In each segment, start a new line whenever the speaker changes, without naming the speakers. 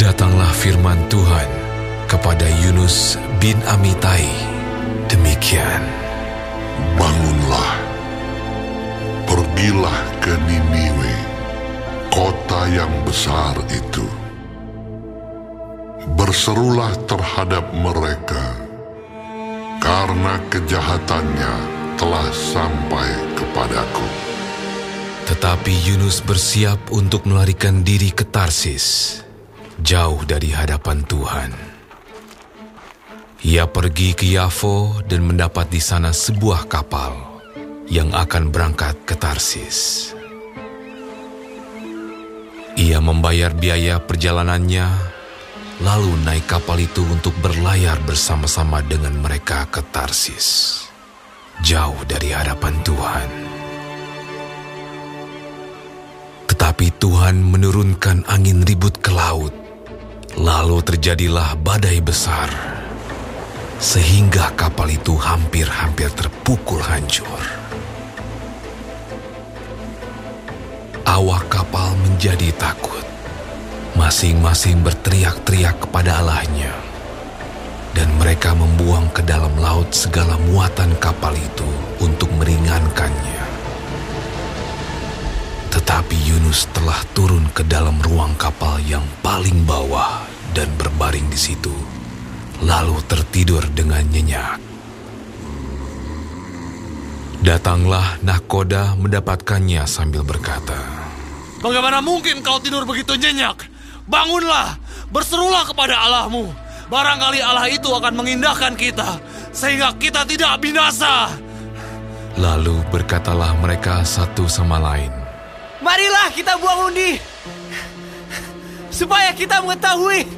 Datanglah firman Tuhan kepada Yunus bin Amitai. Demikian.
Bangunlah, pergilah ke Niniwe, kota yang besar itu. Berserulah terhadap mereka, karena kejahatannya telah sampai kepadaku.
Tetapi Yunus bersiap untuk melarikan diri ke Tarsis, jauh dari hadapan Tuhan. Ia pergi ke Yafo dan mendapat di sana sebuah kapal yang akan berangkat ke Tarsis. Ia membayar biaya perjalanannya, lalu naik kapal itu untuk berlayar bersama-sama dengan mereka ke Tarsis, jauh dari hadapan Tuhan. Tetapi Tuhan menurunkan angin ribut ke laut, lalu terjadilah badai besar sehingga kapal itu hampir-hampir terpukul hancur. Awak kapal menjadi takut. Masing-masing berteriak-teriak kepada Allahnya. Dan mereka membuang ke dalam laut segala muatan kapal itu untuk meringankannya. Tetapi Yunus telah turun ke dalam ruang kapal yang paling bawah dan berbaring di situ lalu tertidur dengan nyenyak. Datanglah Nakoda mendapatkannya sambil berkata,
Bagaimana mungkin kau tidur begitu nyenyak? Bangunlah, berserulah kepada Allahmu. Barangkali Allah itu akan mengindahkan kita, sehingga kita tidak binasa.
Lalu berkatalah mereka satu sama lain,
Marilah kita buang undi, supaya kita mengetahui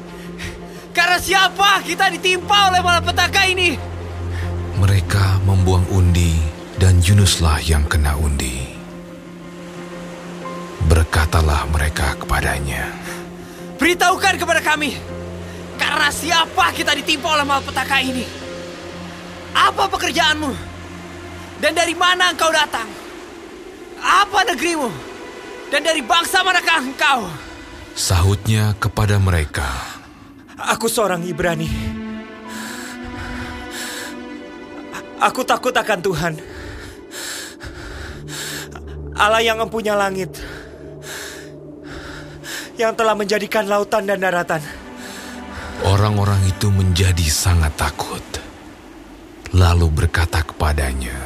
karena siapa kita ditimpa oleh malapetaka ini?
Mereka membuang undi dan Yunuslah yang kena undi. Berkatalah mereka kepadanya,
Beritahukan kepada kami, karena siapa kita ditimpa oleh malapetaka ini? Apa pekerjaanmu? Dan dari mana engkau datang? Apa negerimu? Dan dari bangsa manakah engkau?
Sahutnya kepada mereka,
Aku seorang Ibrani. Aku takut akan Tuhan. Allah yang mempunyai langit. Yang telah menjadikan lautan dan daratan.
Orang-orang itu menjadi sangat takut. Lalu berkata kepadanya,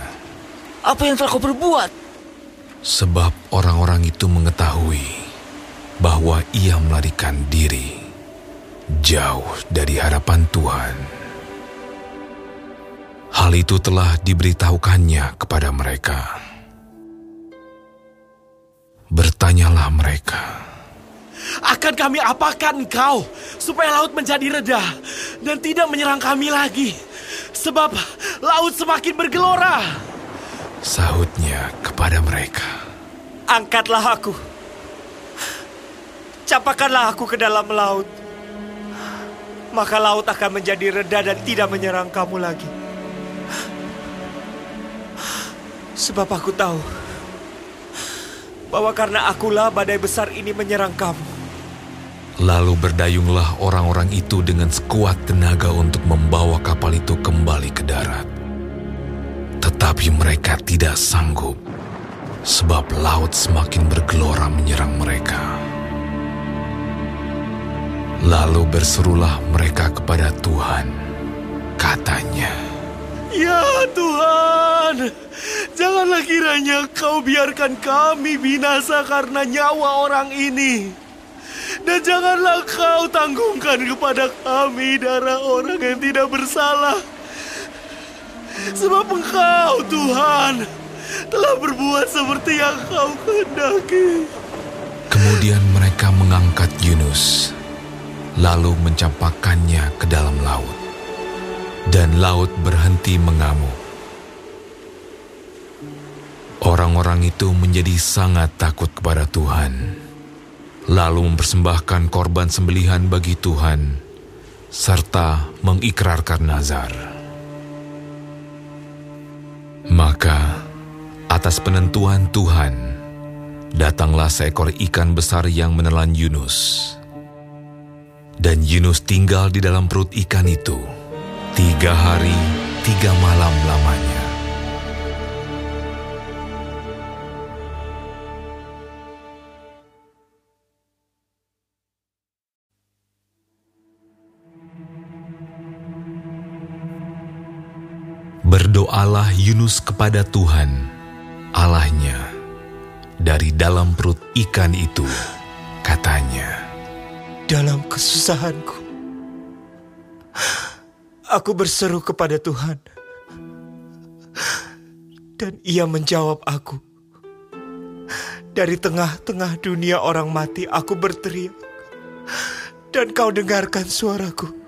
Apa yang telah kau perbuat?
Sebab orang-orang itu mengetahui bahwa ia melarikan diri jauh dari hadapan Tuhan. Hal itu telah diberitahukannya kepada mereka. Bertanyalah mereka,
Akan kami apakan engkau, supaya laut menjadi reda dan tidak menyerang kami lagi. Sebab laut semakin bergelora.
Sahutnya kepada mereka.
Angkatlah aku. Capakanlah aku ke dalam laut. Maka laut akan menjadi reda dan tidak menyerang kamu lagi. Sebab aku tahu bahwa karena akulah badai besar ini menyerang kamu.
Lalu berdayunglah orang-orang itu dengan sekuat tenaga untuk membawa kapal itu kembali ke darat. Tetapi mereka tidak sanggup, sebab laut semakin bergelora menyerang mereka. Lalu berserulah mereka kepada Tuhan, katanya,
Ya Tuhan, janganlah kiranya kau biarkan kami binasa karena nyawa orang ini. Dan janganlah kau tanggungkan kepada kami darah orang yang tidak bersalah. Sebab engkau Tuhan telah berbuat seperti yang kau kehendaki.
Kemudian mereka mengangkat Yunus, lalu mencampakkannya ke dalam laut. Dan laut berhenti mengamuk. Orang-orang itu menjadi sangat takut kepada Tuhan, lalu mempersembahkan korban sembelihan bagi Tuhan, serta mengikrarkan nazar. Maka, atas penentuan Tuhan, Datanglah seekor ikan besar yang menelan Yunus. Dan Yunus tinggal di dalam perut ikan itu tiga hari, tiga malam lamanya. Berdoalah Yunus kepada Tuhan, Allahnya, dari dalam perut ikan itu, katanya.
Dalam kesusahanku, aku berseru kepada Tuhan. Dan ia menjawab aku. Dari tengah-tengah dunia orang mati, aku berteriak. Dan kau dengarkan suaraku.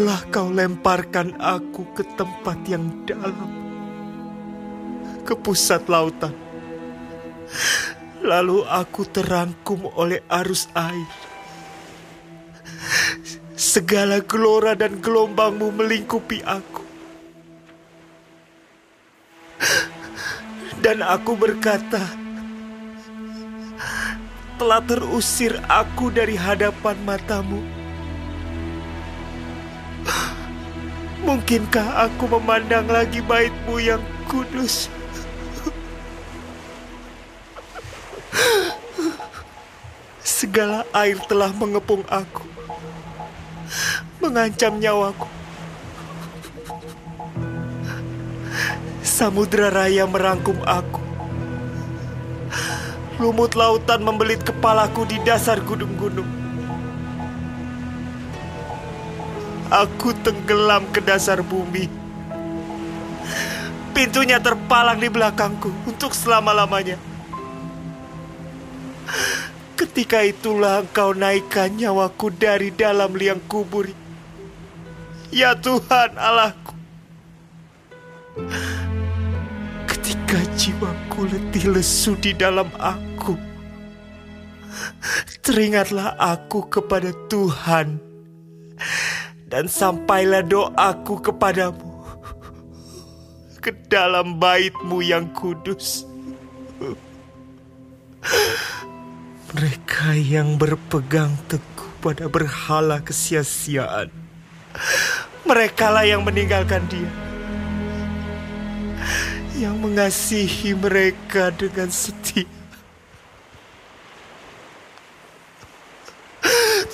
Telah kau lemparkan aku ke tempat yang dalam, ke pusat lautan. Lalu aku terangkum oleh arus air. Segala gelora dan gelombangmu melingkupi aku. Dan aku berkata, telah terusir aku dari hadapan matamu Mungkinkah aku memandang lagi baitmu yang kudus? Segala air telah mengepung aku, mengancam nyawaku. Samudra raya merangkum aku. Lumut lautan membelit kepalaku di dasar gunung-gunung. Aku tenggelam ke dasar bumi. Pintunya terpalang di belakangku untuk selama-lamanya. Ketika itulah engkau naikkan nyawaku dari dalam liang kubur. Ya Tuhan Allahku. Ketika jiwaku letih lesu di dalam aku. Teringatlah aku kepada Tuhan dan sampailah doaku kepadamu ke dalam baitmu yang kudus. Mereka yang berpegang teguh pada berhala kesia-siaan, merekalah yang meninggalkan dia. Yang mengasihi mereka dengan setia.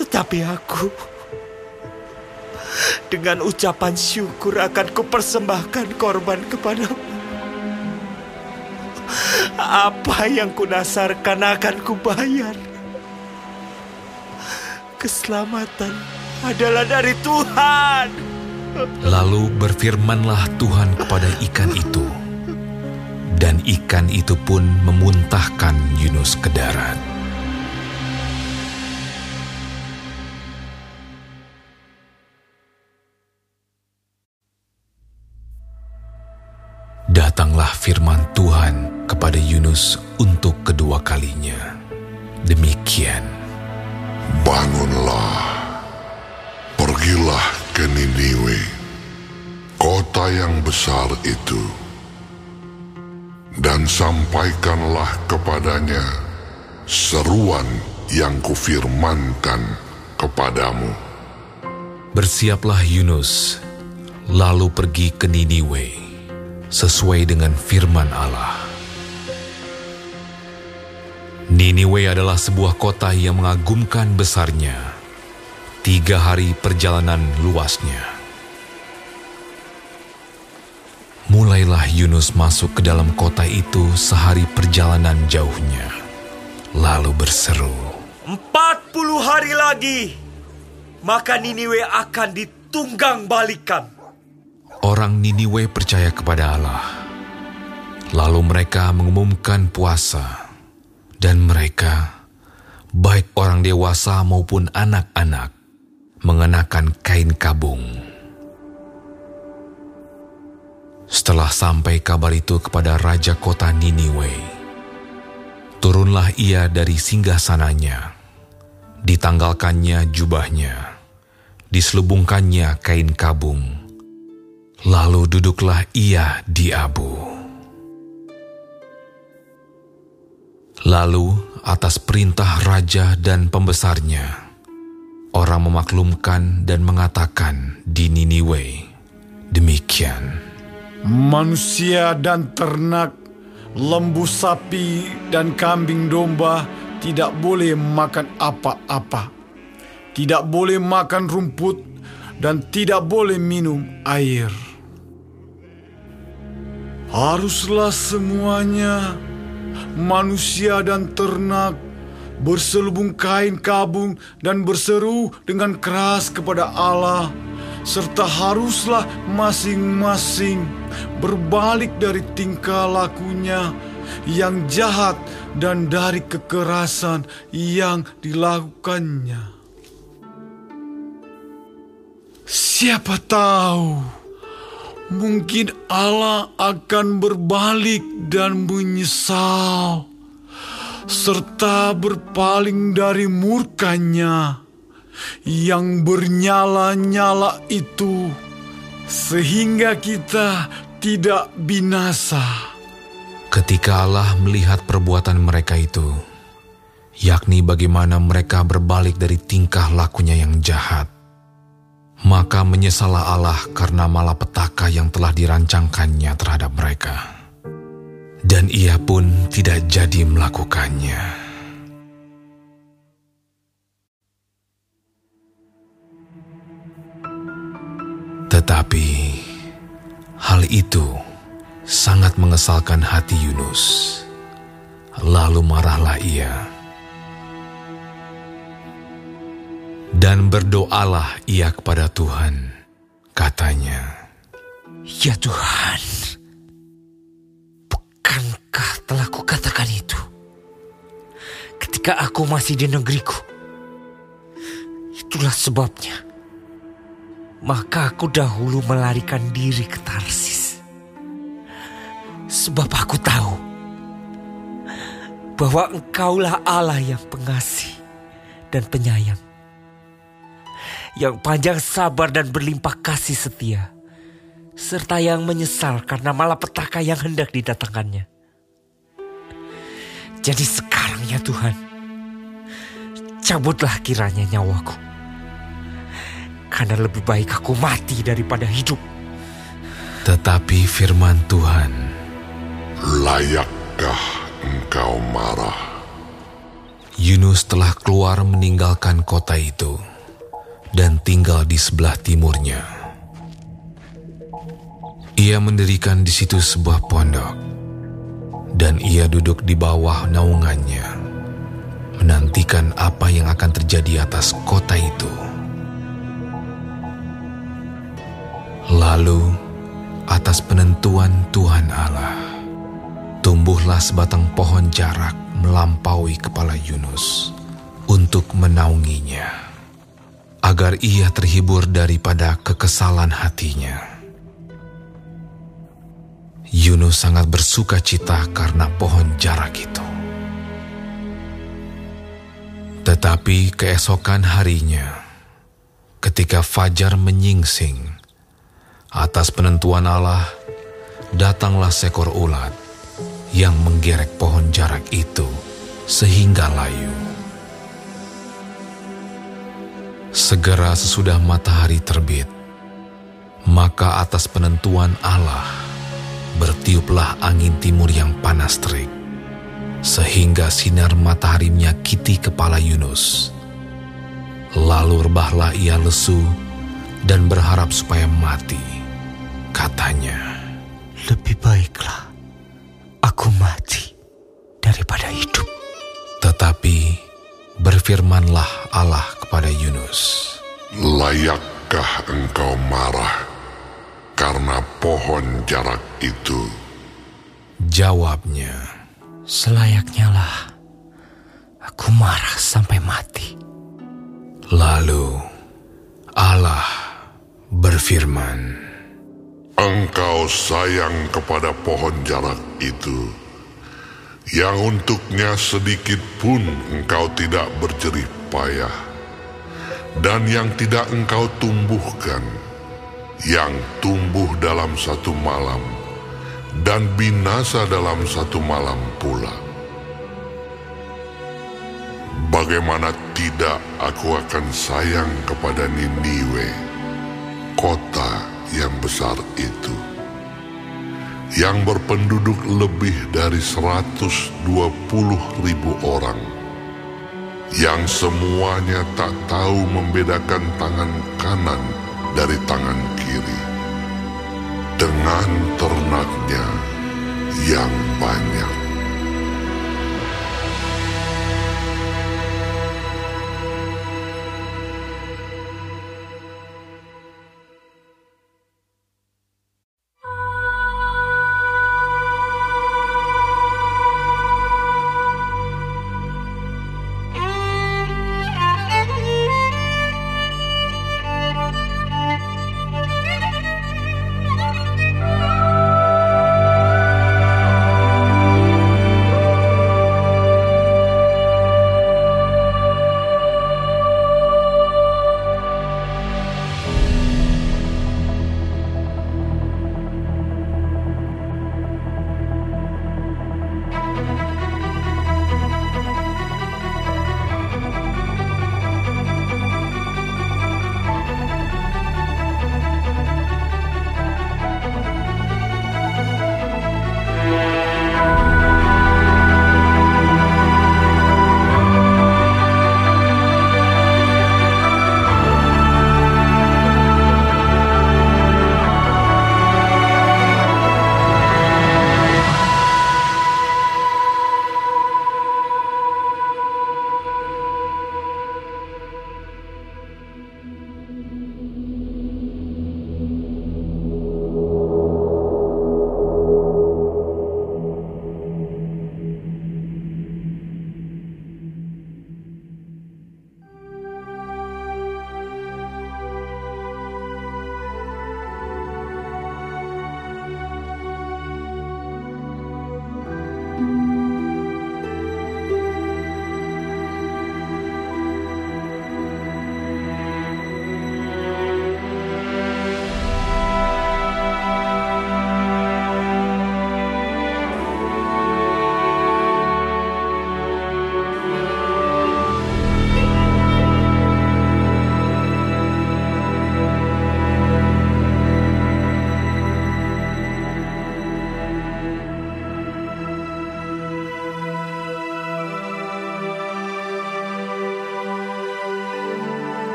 Tetapi aku dengan ucapan syukur akan kupersembahkan korban kepadamu. Apa yang kunasarkan akan kubayar. Keselamatan adalah dari Tuhan.
Lalu berfirmanlah Tuhan kepada ikan itu. Dan ikan itu pun memuntahkan Yunus ke darat. Datanglah firman Tuhan kepada Yunus untuk kedua kalinya. Demikian.
Bangunlah, pergilah ke Niniwe, kota yang besar itu, dan sampaikanlah kepadanya seruan yang kufirmankan kepadamu.
Bersiaplah Yunus, lalu pergi ke Niniwe sesuai dengan firman Allah. Niniwe adalah sebuah kota yang mengagumkan besarnya, tiga hari perjalanan luasnya. Mulailah Yunus masuk ke dalam kota itu sehari perjalanan jauhnya, lalu berseru,
Empat puluh hari lagi, maka Niniwe akan ditunggang balikan.
Orang Niniwe percaya kepada Allah. Lalu mereka mengumumkan puasa, dan mereka, baik orang dewasa maupun anak-anak, mengenakan kain kabung. Setelah sampai kabar itu kepada raja kota Niniwe, turunlah ia dari singgah sananya, ditanggalkannya jubahnya, diselubungkannya kain kabung, Lalu duduklah ia di abu. Lalu, atas perintah raja dan pembesarnya, orang memaklumkan dan mengatakan di Niniwe, demikian.
Manusia dan ternak, lembu sapi dan kambing domba tidak boleh makan apa-apa. Tidak boleh makan rumput dan tidak boleh minum air. Haruslah semuanya manusia dan ternak berselubung kain kabung dan berseru dengan keras kepada Allah serta haruslah masing-masing berbalik dari tingkah lakunya yang jahat dan dari kekerasan yang dilakukannya. Siapa tahu mungkin Allah akan berbalik dan menyesal serta berpaling dari murkanya yang bernyala-nyala itu sehingga kita tidak binasa.
Ketika Allah melihat perbuatan mereka itu, yakni bagaimana mereka berbalik dari tingkah lakunya yang jahat, maka menyesalah Allah karena malapetaka yang telah dirancangkannya terhadap mereka. Dan ia pun tidak jadi melakukannya. Tetapi hal itu sangat mengesalkan hati Yunus. Lalu marahlah ia. Dan berdoalah ia kepada Tuhan. Katanya,
Ya Tuhan, bukankah telah kukatakan itu? Ketika aku masih di negeriku. Itulah sebabnya. Maka aku dahulu melarikan diri ke Tarsis. Sebab aku tahu bahwa engkaulah Allah yang pengasih dan penyayang. Yang panjang sabar dan berlimpah kasih setia. Serta yang menyesal karena malapetaka yang hendak didatangkannya. Jadi sekarang ya Tuhan, cabutlah kiranya nyawaku. Karena lebih baik aku mati daripada hidup.
tetapi firman Tuhan,
Layakkah engkau marah?
Yunus telah keluar meninggalkan kota itu dan tinggal di sebelah timurnya. Ia mendirikan di situ sebuah pondok, dan ia duduk di bawah naungannya, menantikan apa yang akan terjadi atas kota itu. Lalu, atas penentuan Tuhan Allah, tumbuhlah sebatang pohon jarak melampaui kepala Yunus untuk menaunginya, agar ia terhibur daripada kekesalan hatinya. Yunus sangat bersuka cita karena pohon jarak itu. Tetapi keesokan harinya, ketika fajar menyingsing, atas penentuan Allah, datanglah seekor ulat yang menggerek pohon jarak itu sehingga layu. Segera sesudah matahari terbit, maka atas penentuan Allah bertiuplah angin timur yang panas terik, sehingga sinar matahari menyakiti kepala Yunus. Lalu rebahlah ia lesu dan berharap supaya mati. Katanya,
Lebih baiklah aku mati
berfirmanlah Allah kepada Yunus.
Layakkah engkau marah karena pohon jarak itu?
Jawabnya,
Selayaknya lah aku marah sampai mati.
lalu Allah berfirman,
Engkau sayang kepada pohon jarak itu, yang untuknya sedikit pun engkau tidak berjerih payah, dan yang tidak engkau tumbuhkan, yang tumbuh dalam satu malam, dan binasa dalam satu malam pula. Bagaimana tidak aku akan sayang kepada Niniwe, kota yang besar itu, yang berpenduduk lebih dari 120 ribu orang, yang semuanya tak tahu membedakan tangan kanan dari tangan kiri, dengan ternaknya yang banyak.